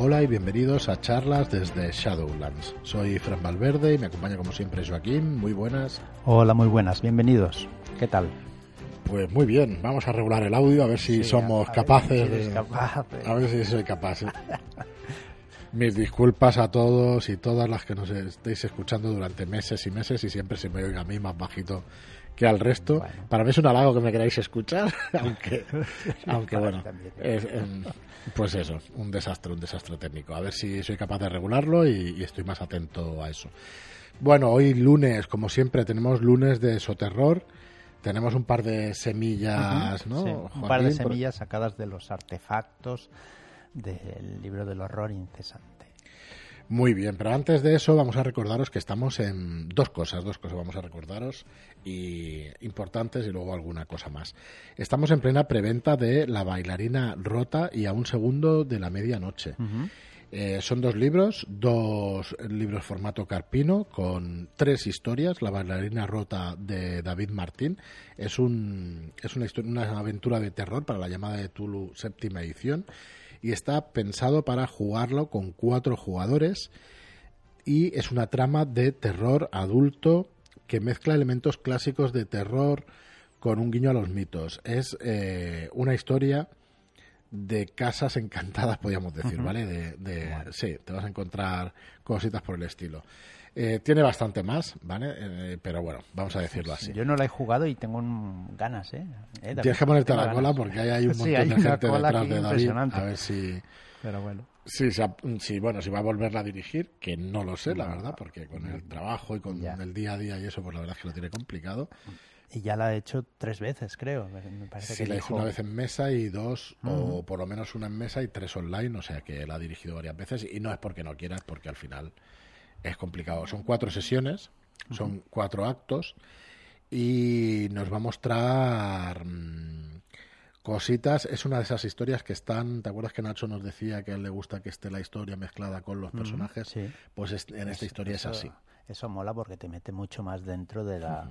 Hola y bienvenidos a charlas desde Shadowlands. Soy Fran Valverde y me acompaña como siempre Joaquín. Muy buenas. Hola, muy buenas. Bienvenidos. ¿Qué tal? Pues muy bien. Vamos a regular el audio a ver si somos capaces de... A ver si soy capaz. Mis disculpas a todos y todas las que nos estéis escuchando durante meses y meses y siempre se me oiga a mí más bajito que al resto. Para mí es un halago que me queráis escuchar, aunque, aunque bueno, pues eso, un desastre, un desastre técnico. A ver si soy capaz de regularlo y, estoy más atento a eso. Bueno, hoy lunes, como siempre, tenemos lunes de Soterror. Tenemos un par de semillas, ¿no? un par de semillas sacadas de los artefactos del libro del horror incesante. Muy bien, pero antes de eso vamos a recordaros que estamos en dos cosas, dos cosas vamos a recordaros y importantes y luego alguna cosa más. Estamos en plena preventa de La bailarina rota y a un segundo de la medianoche. Eh, son dos libros, dos libros formato carpino con tres historias. La bailarina rota de David Martín es, un, es una, una aventura de terror para la llamada de Tulu séptima edición y está pensado para jugarlo con cuatro jugadores y es una trama de terror adulto que mezcla elementos clásicos de terror con un guiño a los mitos. Es eh, una historia de casas encantadas, podríamos decir, ¿vale? De, Sí, te vas a encontrar cositas por el estilo. Eh, tiene bastante más, ¿vale? Eh, pero bueno, vamos a decirlo así. Yo no la he jugado y tengo ganas, ¿eh? Tienes que ponerte a la cola porque hay, un montón de gente detrás de David. A ver si... Pero bueno. Sí, si, bueno, si va a volverla a dirigir, que no lo sé, la verdad, porque con el trabajo y con el día a día y eso, pues la verdad es que lo tiene complicado. Y ya la ha hecho tres veces, creo. Me parece sí, la hizo una vez en mesa y dos, o por lo menos una en mesa y tres online, o sea que la ha dirigido varias veces. Y no es porque no quiera, es porque al final es complicado. Son cuatro sesiones, son cuatro actos y nos va a mostrar mm, cositas. Es una de esas historias que están. ¿Te acuerdas que Nacho nos decía que a él le gusta que esté la historia mezclada con los personajes? sí. Pues en esta historia es así. Eso mola porque te mete mucho más dentro de la,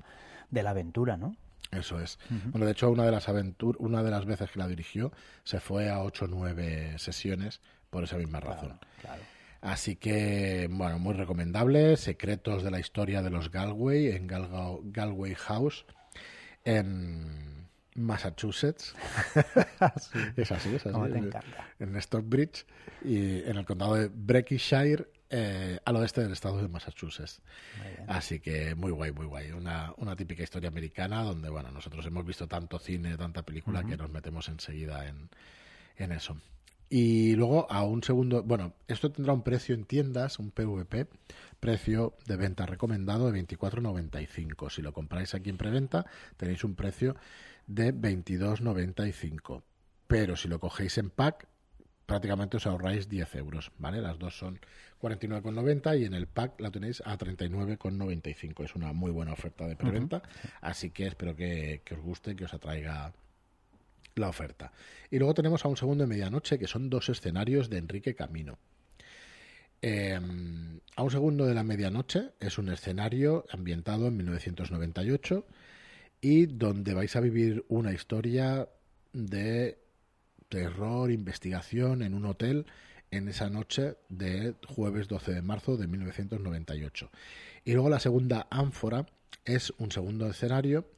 de la aventura, ¿no? Eso es. Bueno, de hecho, una de las aventuras, una de las veces que la dirigió, se fue a ocho o nueve sesiones por esa misma razón. claro. Así que, bueno, muy recomendable. Secretos de la historia de los Galway en Galway House en Massachusetts. Es así, es así. En Stockbridge y en el condado de Breckishire, eh, al oeste del estado de Massachusetts. Así que muy guay, muy guay. Una, una típica historia americana donde, bueno, nosotros hemos visto tanto cine, tanta película que nos metemos enseguida en, en eso. Y luego a un segundo, bueno, esto tendrá un precio en tiendas, un PVP, precio de venta recomendado de 24.95. Si lo compráis aquí en preventa, tenéis un precio de 22.95. Pero si lo cogéis en pack, prácticamente os ahorráis 10 euros, ¿vale? Las dos son 49,90 y en el pack la tenéis a 39,95. Es una muy buena oferta de preventa, así que espero que, que os guste, que os atraiga la oferta. Y luego tenemos a un segundo de medianoche, que son dos escenarios de Enrique Camino. Em, a un segundo de la medianoche es un escenario ambientado en 1998 y donde vais a vivir una historia de terror, investigación en un hotel en esa noche de jueves 12 de marzo de 1998. Y luego la segunda ánfora es un segundo escenario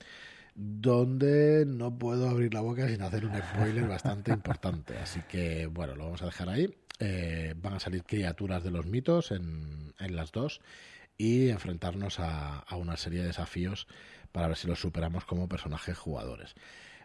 donde no puedo abrir la boca sin hacer un spoiler bastante importante. Así que, bueno, lo vamos a dejar ahí. Eh, van a salir criaturas de los mitos en, en las dos y enfrentarnos a, a, una serie de desafíos para ver si los superamos como personajes jugadores.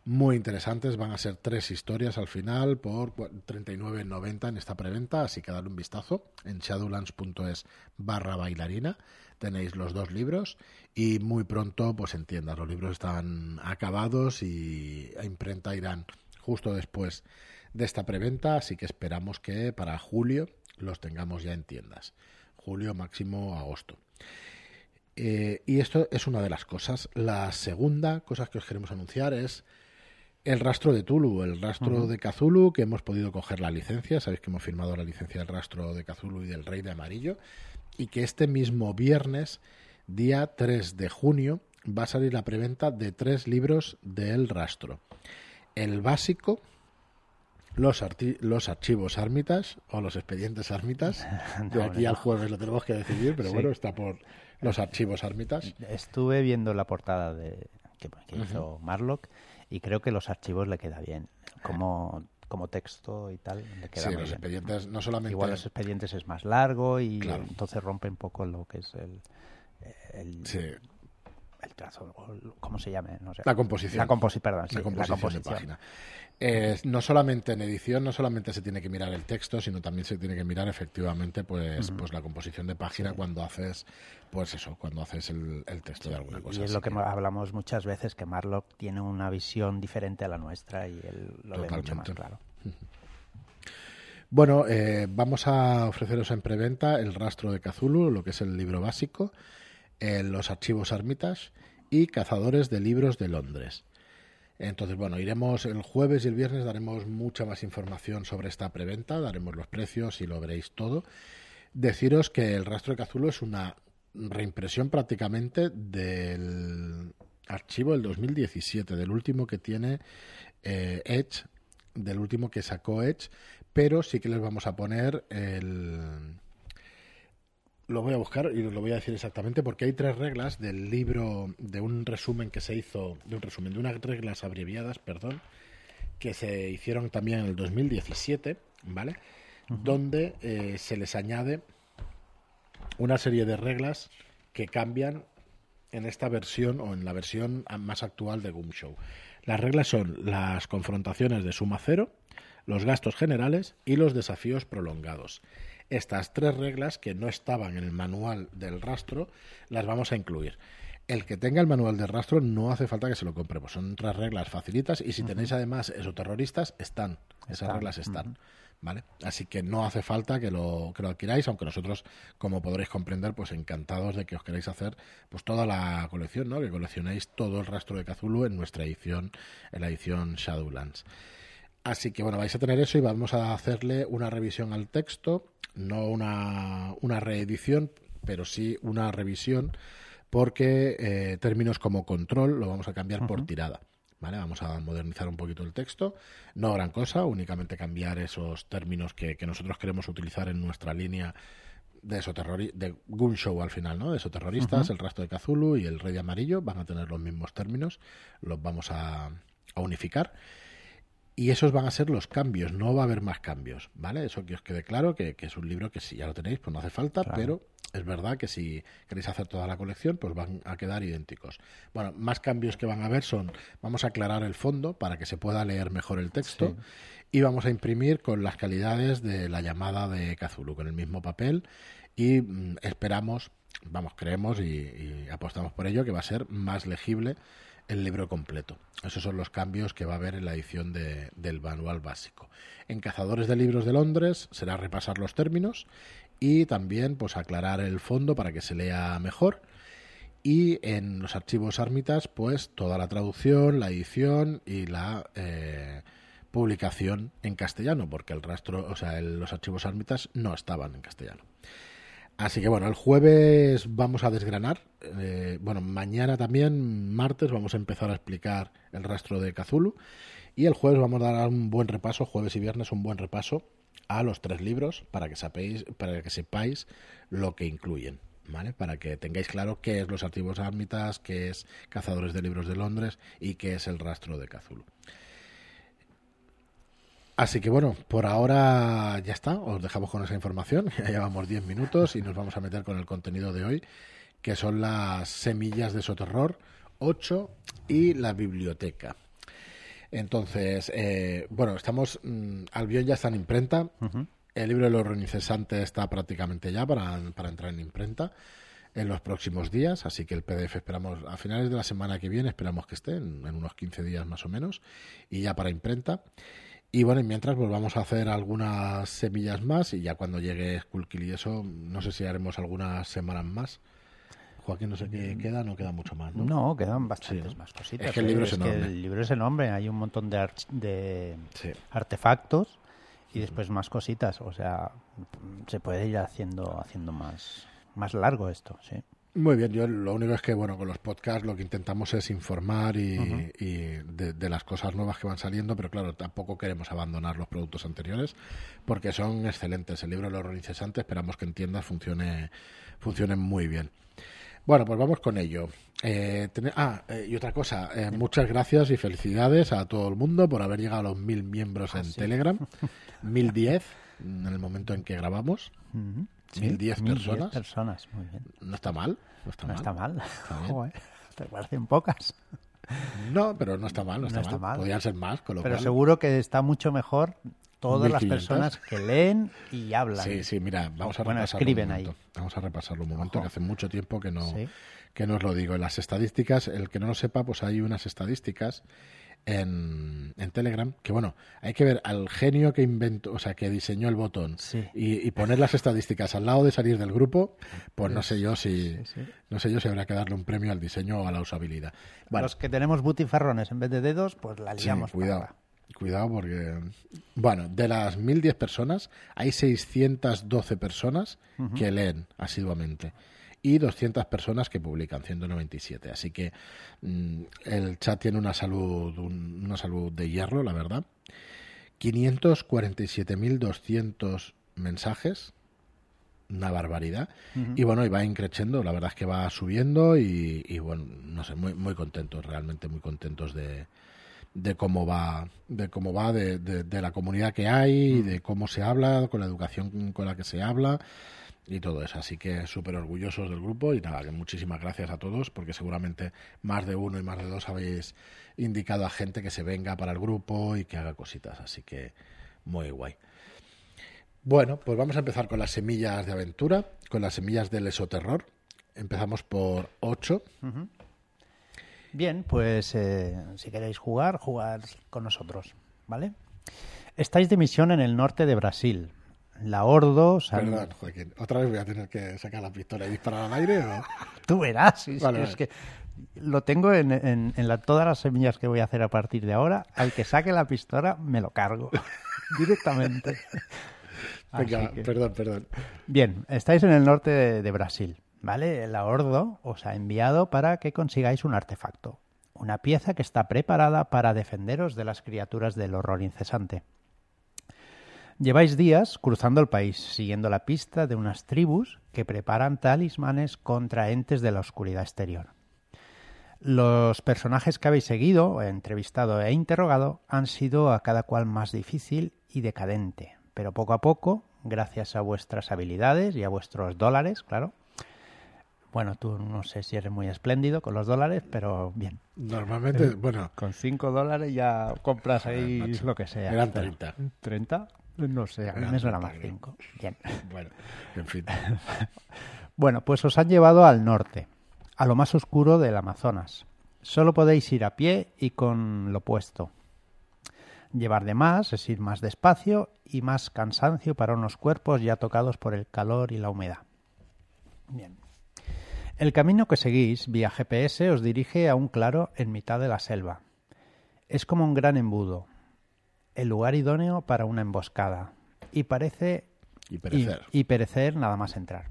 Muy interesantes, van a ser tres historias al final por 39.90 en esta preventa, así que darle un vistazo en shadowlands.es barra bailarina tenéis los dos libros y muy pronto pues en tiendas. Los libros están acabados y a imprenta irán justo después de esta preventa, así que esperamos que para julio los tengamos ya en tiendas. Julio, máximo agosto. Eh, y esto es una de las cosas. La segunda cosa que os queremos anunciar es el rastro de Tulu, el rastro de Cthulhu, que hemos podido coger la licencia. Sabéis que hemos firmado la licencia del rastro de Cthulhu y del Rey de Amarillo y que este mismo viernes, día 3 de junio, va a salir la preventa de tres libros de El Rastro. El básico, los, los archivos ármitas o los expedientes ármitas. De aquí al jueves lo tenemos que decidir, pero bueno, está por los archivos ármitas. Estuve viendo la portada de que, hizo Marlock y creo que los archivos le queda bien. Como como texto y tal, le queda sí, los expedientes no solamente... Igual los expedientes es más largo y entonces rompe un poco lo que es el... el sí el trazo, ¿cómo se llame? No sé. La composición. La, perdón, la composición, de página. no solamente en edición, no solamente se tiene que mirar el texto, sino también se tiene que mirar efectivamente pues, pues la composición de página cuando haces pues eso, cuando haces el, texto de alguna cosa. Y es lo que hablamos muchas veces, que Marlock tiene una visión diferente a la nuestra y él lo ve mucho más claro. Bueno, eh, vamos a ofreceros en preventa el rastro de Cthulhu, lo que es el libro básico en los archivos Armitage y Cazadores de Libros de Londres. Entonces, bueno, iremos el jueves y el viernes, daremos mucha más información sobre esta preventa, daremos los precios y lo veréis todo. Deciros que el rastro de Cazulo es una reimpresión prácticamente del archivo del 2017, del último que tiene eh, Edge, del último que sacó Edge, pero sí que les vamos a poner el, lo voy a buscar y lo voy a decir exactamente porque hay tres reglas del libro, de un resumen que se hizo, de un resumen, de unas reglas abreviadas, perdón, que se hicieron también en el 2017, ¿vale? Donde eh, se les añade una serie de reglas que cambian en esta versión o en la versión más actual de Goom Show. Las reglas son las confrontaciones de suma cero, los gastos generales y los desafíos prolongados estas tres reglas que no estaban en el manual del rastro, las vamos a incluir. El que tenga el manual del rastro no hace falta que se lo compre, pues son tres reglas facilitas y si tenéis además esoterroristas, están, esas reglas están. ¿Vale? Así que no hace falta que lo, que lo adquiráis, aunque nosotros, como podréis comprender, pues encantados de que os queráis hacer pues toda la colección, ¿no? Que coleccionéis todo el rastro de Cthulhu en nuestra edición, en la edición Shadowlands. Así que bueno, vais a tener eso y vamos a hacerle una revisión al texto no una, una reedición, pero sí una revisión, porque eh, términos como control lo vamos a cambiar por tirada. ¿Vale? Vamos a modernizar un poquito el texto. No gran cosa, únicamente cambiar esos términos que, nosotros queremos utilizar en nuestra línea de de Gun Show al final, ¿no? De esoterroristas, el rastro de Cthulhu y el rey de amarillo van a tener los mismos términos, los vamos a, a unificar. Y esos van a ser los cambios, no va a haber más cambios, ¿vale? Eso que os quede claro, que, es un libro que si ya lo tenéis, pues no hace falta, pero es verdad que si queréis hacer toda la colección, pues van a quedar idénticos. Bueno, más cambios que van a haber son, vamos a aclarar el fondo para que se pueda leer mejor el texto y vamos a imprimir con las calidades de la llamada de Kazulu, con el mismo papel y mm, esperamos, vamos, creemos y, y apostamos por ello que va a ser más legible el libro completo. Esos son los cambios que va a haber en la edición de, del manual básico. En Cazadores de Libros de Londres será repasar los términos y también pues aclarar el fondo para que se lea mejor. Y en los archivos ármitas, pues toda la traducción, la edición y la eh, publicación en castellano, porque el rastro, o sea, los archivos ármitas no estaban en castellano. Así que bueno, el jueves vamos a desgranar. Eh, bueno, mañana también, martes, vamos a empezar a explicar el rastro de Cthulhu. Y el jueves vamos a dar un buen repaso, jueves y viernes, un buen repaso a los tres libros para que sepáis, para que sepáis lo que incluyen. ¿Vale? Para que tengáis claro qué es los archivos ármitas, qué es Cazadores de Libros de Londres y qué es el rastro de Cthulhu. Así que bueno, por ahora ya está, os dejamos con esa información, ya llevamos 10 minutos y nos vamos a meter con el contenido de hoy, que son las semillas de Soterror 8 y la biblioteca. Entonces, eh, bueno, estamos, mm, Albion ya está en imprenta, el libro del horror incesante está prácticamente ya para, para entrar en imprenta en los próximos días, así que el PDF esperamos a finales de la semana que viene, esperamos que esté en, en unos 15 días más o menos, y ya para imprenta. Y bueno, y mientras pues vamos a hacer algunas semillas más y ya cuando llegue Skullkill y eso, no sé si haremos algunas semanas más. Joaquín, no sé qué mm. queda, no queda mucho más, ¿no? No, quedan bastantes más cositas. Es que el libro es, enorme. el libro es enorme, hay un montón de, de artefactos y después más cositas, o sea, se puede ir haciendo haciendo más más largo esto, sí. Muy bien, yo lo único es que, bueno, con los podcasts lo que intentamos es informar y, de, de, las cosas nuevas que van saliendo, pero claro, tampoco queremos abandonar los productos anteriores porque son excelentes. El libro de los incesante esperamos que entiendas funcione, funcione muy bien. Bueno, pues vamos con ello. Eh, ten... ah, eh, y otra cosa, eh, muchas gracias y felicidades a todo el mundo por haber llegado a los mil miembros en. Telegram, mil diez en el momento en que grabamos. 10 ¿Sí? personas. personas, muy bien. No está mal. No está no mal. Está mal. Está te parecen pocas. No, pero no está mal, no está, no mal. está mal. Podrían ser más, con lo Pero cual... seguro que está mucho mejor todas las personas que leen y hablan. Sí, sí, mira, vamos a bueno, repasarlo escriben un momento. Ahí. Vamos a repasarlo un momento, Ojo. que hace mucho tiempo que no, ¿Sí? que no os lo digo. En las estadísticas, el que no lo sepa, pues hay unas estadísticas en, en Telegram que, bueno, hay que ver al genio que inventó, o sea, que diseñó el botón Sí. y, y poner las estadísticas al lado de salir del grupo, pues no sé yo si, Sí, sí. no sé yo si habrá que darle un premio al diseño o a la usabilidad. Bueno, Los que tenemos butifarrones en vez de dedos, pues la liamos. cuidado. Cuidado porque, bueno, de las 1010 personas, hay 612 personas que leen asiduamente y 200 personas que publican, 197. Así que mm, el chat tiene una salud, un- una salud de hierro, la verdad. 547.200 mensajes, una barbaridad. Y bueno, y va increciendo, la verdad es que va subiendo y, y bueno, no sé, muy, muy contentos, realmente muy contentos de, de cómo va, de cómo va, de, de- de la comunidad que hay, de cómo se habla, con la educación con la que se habla y todo eso. Así que súper orgullosos del grupo y nada, que muchísimas gracias a todos porque seguramente más de uno y más de dos habéis indicado a gente que se venga para el grupo y que haga cositas. Así que muy guay. Bueno, pues vamos a empezar con las semillas de aventura, con las semillas del esoterror. Empezamos por 8. Bien, pues eh, si queréis jugar, jugar con nosotros, ¿vale? Estáis de misión en el norte de Brasil. La Ordo... San- Perdón, Joaquín. ¿Otra vez voy a tener que sacar la pistola y disparar al aire? o? Tú verás. sí, Vale, es que lo tengo en, en- en la- todas las semillas que voy a hacer a partir de ahora. Al que saque la pistola, me lo cargo directamente. Venga, que- perdón, perdón. Bien, estáis en el norte de, de Brasil, ¿vale? La Ordo os ha enviado para que consigáis un artefacto, una pieza que está preparada para defenderos de las criaturas del horror incesante. Lleváis días cruzando el país, siguiendo la pista de unas tribus que preparan talismanes contra entes de la oscuridad exterior. Los personajes que habéis seguido, entrevistado e interrogado han sido a cada cual más difícil y decadente, pero poco a poco, gracias a vuestras habilidades y a vuestros dólares, claro. Bueno, tú no sé si eres muy espléndido con los dólares, pero bien. Normalmente, bueno, Con 5 dólares ya compras ahí lo que sea. Eran Pero- 30. ¿30? No sé, a mí me suena 30, más creo. 5. Bien. bueno, en fin. Bueno, pues os han llevado al norte, a lo más oscuro del Amazonas. Solo podéis ir a pie y con lo puesto. Llevar de más es ir más despacio y más cansancio para unos cuerpos ya tocados por el calor y la humedad. Bien. El camino que seguís vía GPS os dirige a un claro en mitad de la selva. Es como un gran embudo, el lugar idóneo para una emboscada, y parece Y perecer. y, y perecer nada más entrar.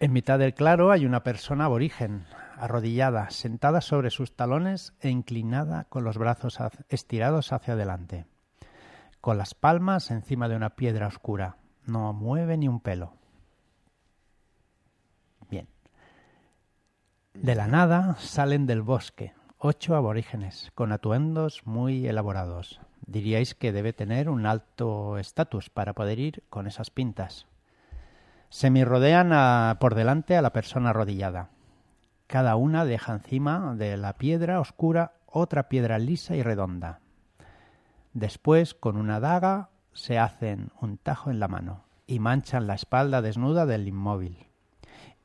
En mitad del claro hay una persona aborigen, arrodillada, sentada sobre sus talones e inclinada con los brazos estirados hacia adelante, con las palmas encima de una piedra oscura. No mueve ni un pelo. Bien. De la nada salen del bosque ocho aborígenes con atuendos muy elaborados. Diríais que debe tener un alto estatus para poder ir con esas pintas. Semirrodean a- por delante a la persona arrodillada. Cada una deja encima de la piedra oscura otra piedra lisa y redonda. Después, con una daga, se hacen un tajo en la mano y manchan la espalda desnuda del inmóvil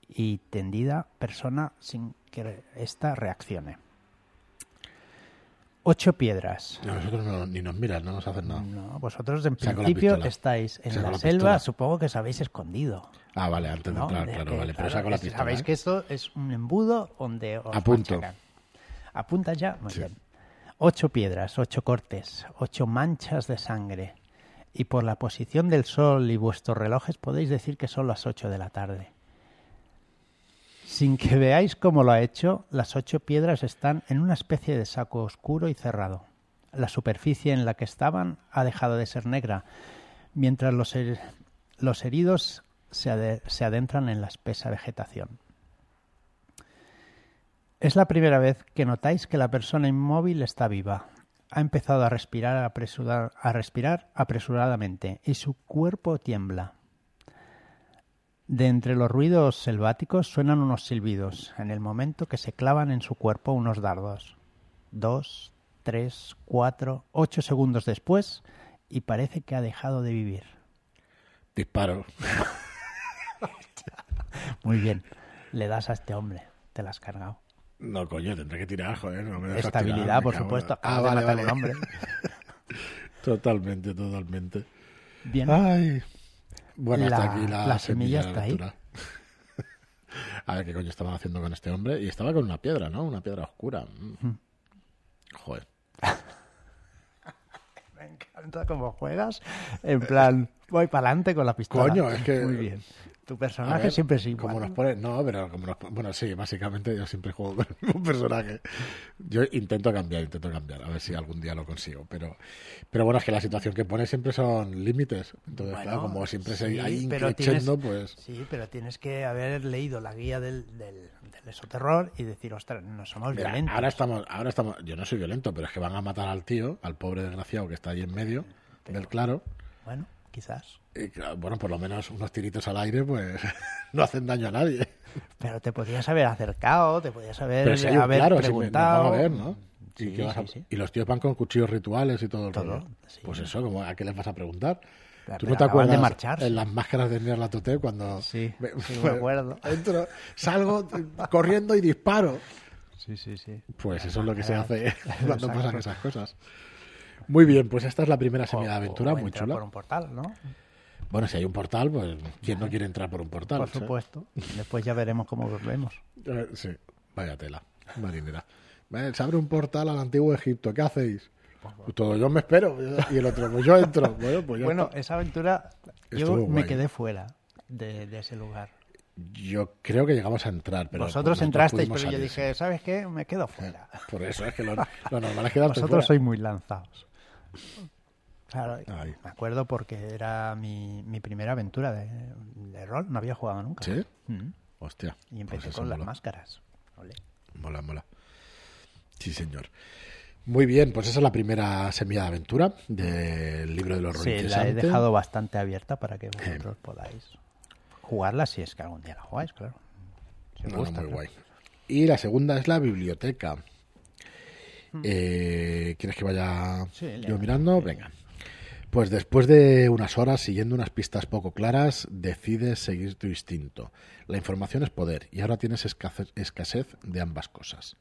y tendida persona sin que ésta reaccione. Ocho piedras. A nosotros no- ni nos miran, no nos hacen nada. No, vosotros en Saco principio estáis en Saco la, la selva, supongo que os habéis escondido. Ah, vale, antes de ¿no? entrar, claro, que, vale. Pero saco la pistola. Sabéis ¿eh? que esto es un embudo donde os Apunto. machacan. ¿Apunta ya? Muy Sí. bien. Ocho piedras, ocho cortes, ocho manchas de sangre. Y por la posición del sol y vuestros relojes podéis decir que son las ocho de la tarde. Sin que veáis cómo lo ha hecho, las ocho piedras están en una especie de saco oscuro y cerrado. La superficie en la que estaban ha dejado de ser negra, mientras los, her- los heridos se, ade- se adentran en la espesa vegetación. Es la primera vez que notáis que la persona inmóvil está viva. Ha empezado a respirar, a respirar apresuradamente y su cuerpo tiembla. De entre los ruidos selváticos suenan unos silbidos, en el momento que se clavan en su cuerpo unos dardos. Dos, tres, cuatro, ocho segundos después, y parece que ha dejado de vivir. Disparo. Muy bien, le das a este hombre, te la has cargado. No, coño, tendré que tirar, joder. No me dejas Estabilidad, tirar, por supuesto. Ah, vale, vale. hombre. Totalmente, totalmente. Bien, Ay. Bueno, hasta La- aquí la, la semilla está ahí. A ver qué coño estaban haciendo con este hombre. Y estaba con una piedra, ¿no? Una piedra oscura. Mm. Joder. me encanta cómo juegas. En plan, voy para adelante con la pistola. Coño, es que- Muy bien. Tu personaje ver, siempre es igual. Como nos pone, no, pero como nos bueno, sí, básicamente yo siempre juego con el mismo personaje. Yo intento cambiar, intento cambiar, a ver si algún día lo consigo, pero pero bueno, es que la situación que pone siempre son límites. Entonces, Bueno, claro, como siempre se sí, ahí pero tienes- pues Sí, pero tienes que haber leído la guía del, del, del esoterror y decir, ostras, no somos Mira, violentos. ahora estamos, ahora estamos, yo no soy violento, pero es que van a matar al tío, al pobre desgraciado que está ahí en medio del claro. Bueno, quizás. Y claro, bueno, por lo menos unos tiritos al aire, pues no hacen daño a nadie. Pero te podrías haber acercado, te podías haber, Pero si hay un haber claro, si me- preguntado. a ver, ¿no? Sí, ¿Y, vas a- sí, sí. y los tíos van con cuchillos rituales y todo el Todo, rollo. sí. Pues eso, como ¿a qué les vas a preguntar? Pero ¿Tú no te acaban de acuerdas marcharse. en las máscaras de Nyarlathotep cuando Sí, sí me acuerdo. entro, salgo corriendo y disparo? Sí, sí, sí. Pues eso es lo que se hace Exacto. cuando pasan esas cosas. Muy bien, pues esta es la primera semilla de aventura, o muy chula. por un portal, ¿no? Bueno, si hay un portal, pues ¿quién no quiere entrar por un portal? Por ¿sabes? supuesto. Después ya veremos cómo volvemos. Eh, Sí, vaya tela, marinera. Eh, Se abre un portal al antiguo Egipto, ¿qué hacéis? Pues todo yo me espero. Y el otro, pues yo entro. Bueno, pues Bueno, esa aventura yo me quedé fuera de, de ese lugar. Yo creo que llegamos a entrar, pero Vosotros entrasteis, pero yo dije, ¿sabes qué? Me quedo fuera. sí. Por eso es que lo, lo normal es quedarte Vosotros fuera. sois muy lanzados. Claro, Ay. me acuerdo porque era mi, mi primera aventura de, de rol, no había jugado nunca. ¿Sí? Mm. Hostia. Y empecé pues con las máscaras. Mola, mola. Sí, señor. Muy bien, pues esa es la primera semilla de aventura del libro del horror Sí, la he dejado bastante abierta para que vosotros podáis jugarla si es que algún día la jugáis, claro. Si os No, muy claro. guay. Y la segunda es la biblioteca. Eh, ¿Quieres que vaya. Sí, yo mirando? Venga. Pues después de unas horas siguiendo unas pistas poco claras, decides seguir tu instinto. La información es poder y ahora tienes escasez, escasez de ambas cosas.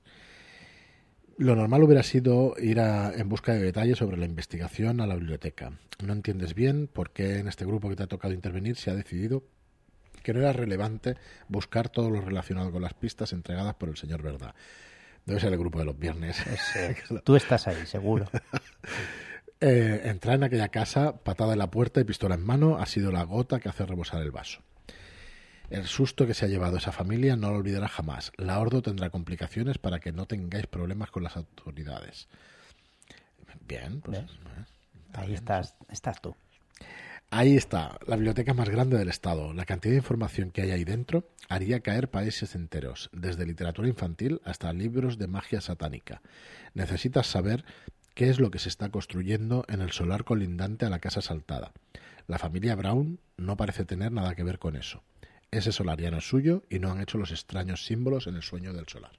Lo normal hubiera sido ir a- en busca de detalles sobre la investigación a la biblioteca. No entiendes bien por qué en este grupo que te ha tocado intervenir se ha decidido que no era relevante buscar todo lo relacionado con las pistas entregadas por el señor Verdad. Debe ser el grupo de los viernes. Sí, tú estás ahí, seguro. Eh, entrar en aquella casa, patada en la puerta y pistola en mano, ha sido la gota que hace rebosar el vaso. El susto que se ha llevado esa familia no lo olvidará jamás. La Ordo tendrá complicaciones para que no tengáis problemas con las autoridades. Bien, pues ¿Ves? eh, Ahí estás, estás tú. Ahí está, la biblioteca más grande del Estado. La cantidad de información que hay ahí dentro haría caer países enteros, desde literatura infantil hasta libros de magia satánica. Necesitas saber qué es lo que se está construyendo en el solar colindante a la casa saltada. La familia Brown no parece tener nada que ver con eso. Ese solariano es suyo y no han hecho los extraños símbolos en el sueño del solar.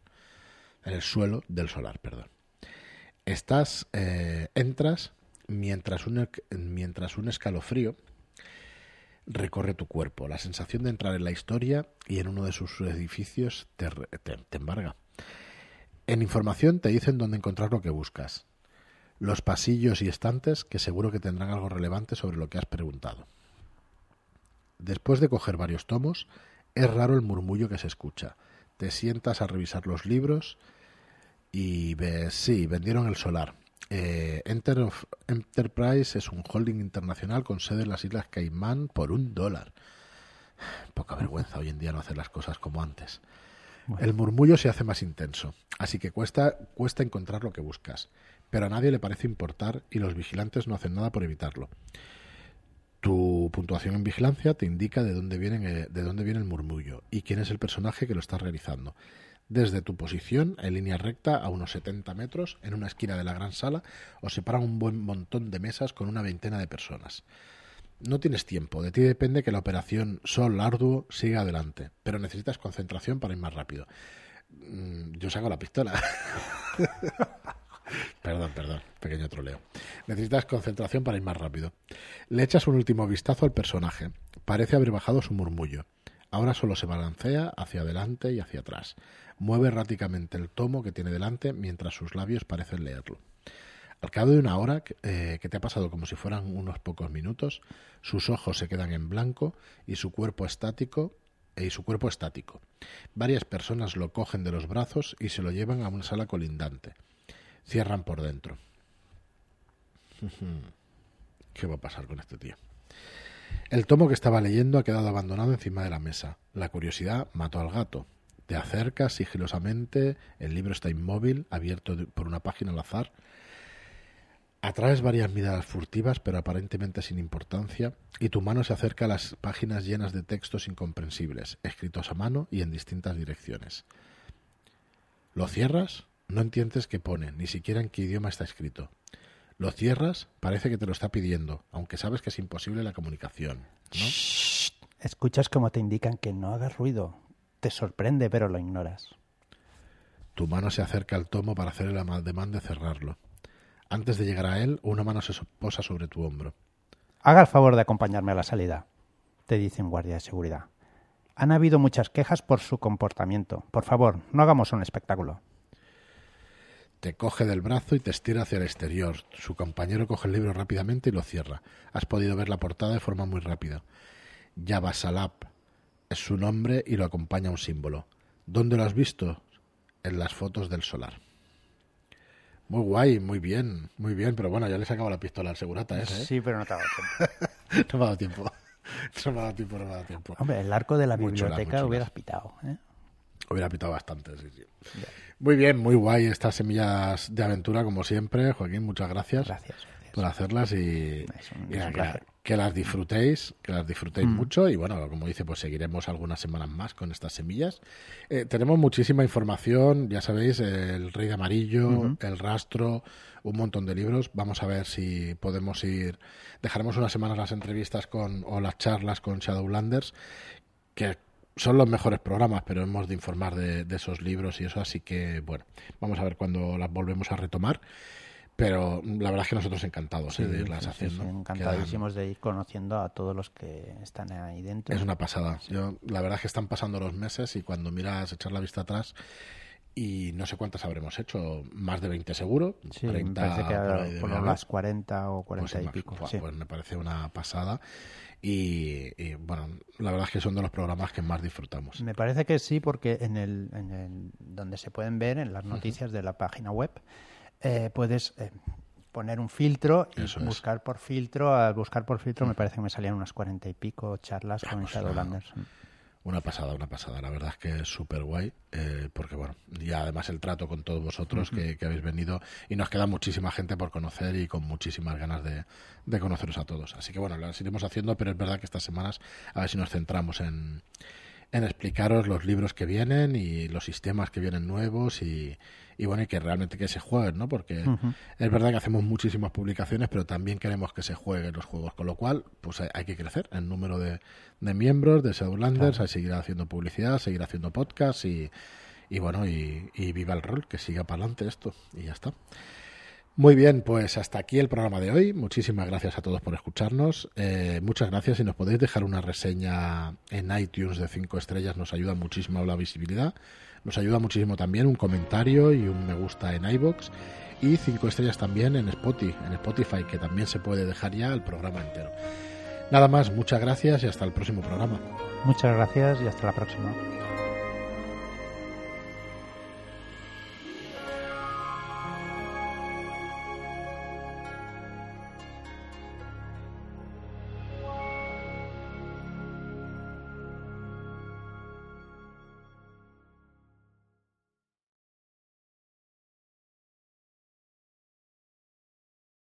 En el suelo del solar, perdón. Estás, eh, entras mientras un, mientras un escalofrío recorre tu cuerpo. La sensación de entrar en la historia y en uno de sus edificios te, te- te embarga. En información te dicen dónde encontrar lo que buscas. Los pasillos y estantes que seguro que tendrán algo relevante sobre lo que has preguntado. Después de coger varios tomos, es raro el murmullo que se escucha. Te sientas a revisar los libros y ves, sí, vendieron el solar. Eh, Enter of- Enterprise es un holding internacional con sede en las Islas Caimán por un dólar. Poca vergüenza hoy en día no hacer las cosas como antes. El murmullo se hace más intenso, así que cuesta, cuesta encontrar lo que buscas, pero a nadie le parece importar y los vigilantes no hacen nada por evitarlo. Tu puntuación en vigilancia te indica de dónde, viene, de dónde viene el murmullo y quién es el personaje que lo está realizando. Desde tu posición, en línea recta, a unos 70 metros, en una esquina de la gran sala, os separan un buen montón de mesas con una veintena de personas. No tienes tiempo, de ti depende que la operación Sol Arduo siga adelante, pero necesitas concentración para ir más rápido. Mm, yo saco la pistola. perdón, perdón, pequeño troleo. Necesitas concentración para ir más rápido. Le echas un último vistazo al personaje. Parece haber bajado su murmullo. Ahora solo se balancea hacia adelante y hacia atrás. Mueve erráticamente el tomo que tiene delante mientras sus labios parecen leerlo. Al cabo de una hora, eh, que te ha pasado como si fueran unos pocos minutos, sus ojos se quedan en blanco y su cuerpo estático y su cuerpo estático. Varias personas lo cogen de los brazos y se lo llevan a una sala colindante. Cierran por dentro. ¿Qué va a pasar con este tío? El tomo que estaba leyendo ha quedado abandonado encima de la mesa. La curiosidad mató al gato. Te acercas sigilosamente, el libro está inmóvil, abierto por una página al azar, Atraes varias miradas furtivas, pero aparentemente sin importancia, y tu mano se acerca a las páginas llenas de textos incomprensibles, escritos a mano y en distintas direcciones. ¿Lo cierras? No entiendes qué pone, ni siquiera en qué idioma está escrito. Lo cierras, parece que te lo está pidiendo, aunque sabes que es imposible la comunicación. ¿no? Escuchas como te indican que no hagas ruido. Te sorprende, pero lo ignoras. Tu mano se acerca al tomo para hacer el ademán de cerrarlo. Antes de llegar a él, una mano se posa sobre tu hombro. Haga el favor de acompañarme a la salida, te dice un guardia de seguridad. Han habido muchas quejas por su comportamiento. Por favor, no hagamos un espectáculo. Te coge del brazo y te estira hacia el exterior. Su compañero coge el libro rápidamente y lo cierra. Has podido ver la portada de forma muy rápida. Java Salap es su nombre y lo acompaña un símbolo. ¿Dónde lo has visto? En las fotos del solar. Muy guay, muy bien, muy bien, pero bueno, ya le sacaba la pistola al segurata ese, ¿eh? Sí, pero no te ha dado tiempo. no me ha dado tiempo. No me ha dado tiempo, no me ha dado tiempo. Hombre, el arco de la biblioteca hubieras pitado, ¿eh? Hubiera pitado bastante, sí, sí. Muy bien, muy guay estas semillas de aventura, como siempre. Joaquín, muchas gracias. Gracias por hacerlas y, que, las disfrutéis, que las disfrutéis mm. mucho y bueno, como dice, pues seguiremos algunas semanas más con estas semillas. Eh, tenemos muchísima información, ya sabéis, el Rey de Amarillo, el Rastro, un montón de libros. Vamos a ver si podemos ir, dejaremos unas semanas las entrevistas con o las charlas con Shadowlanders, que son los mejores programas, pero hemos de informar de, de esos libros y eso, así que bueno, vamos a ver cuando las volvemos a retomar pero la verdad es que nosotros encantados ¿eh? de irlas haciendo. encantadísimos de ir conociendo a todos los que están ahí dentro. Es una pasada. Yo, la verdad es que están pasando los meses y cuando miras echar la vista atrás y no sé cuántas habremos hecho, más de 20 seguro. Sí, me parece que por, las 40 o 40 pues y pico. Pues me parece una pasada. Y, bueno, la verdad es que son de los programas que más disfrutamos. Me parece que sí, porque en el, en el donde se pueden ver en las noticias de la página web eh, puedes eh, poner un filtro y buscar por filtro. Al buscar por filtro me parece que me salían unas cuarenta y pico charlas con Shadowlanders. Una, pasada, una pasada. La verdad es que es súper guay, eh, porque bueno, y además el trato con todos vosotros que, habéis venido y nos queda muchísima gente por conocer y con muchísimas ganas de, de conoceros a todos. Así que bueno, las iremos haciendo, pero es verdad que estas semanas a ver si nos centramos en, en explicaros los libros que vienen y los sistemas que vienen nuevos y, y bueno, y que realmente que se jueguen, ¿no? Porque es verdad que hacemos muchísimas publicaciones, pero también queremos que se jueguen los juegos, con lo cual, pues hay, que crecer el número de, de miembros de Shadowlanders, hay que seguir haciendo publicidad, seguir haciendo podcast y, y bueno, y, y viva el rol, que siga para adelante esto y ya está. Muy bien, pues hasta aquí el programa de hoy. Muchísimas gracias a todos por escucharnos. Eh, muchas gracias. Si nos podéis dejar una reseña en iTunes de 5 estrellas, nos ayuda muchísimo la visibilidad. Nos ayuda muchísimo también un comentario y un me gusta en iBox y cinco estrellas también en Spotify, en Spotify, que también se puede dejar ya el programa entero. Nada más, muchas gracias y hasta el próximo programa. Muchas gracias y hasta la próxima.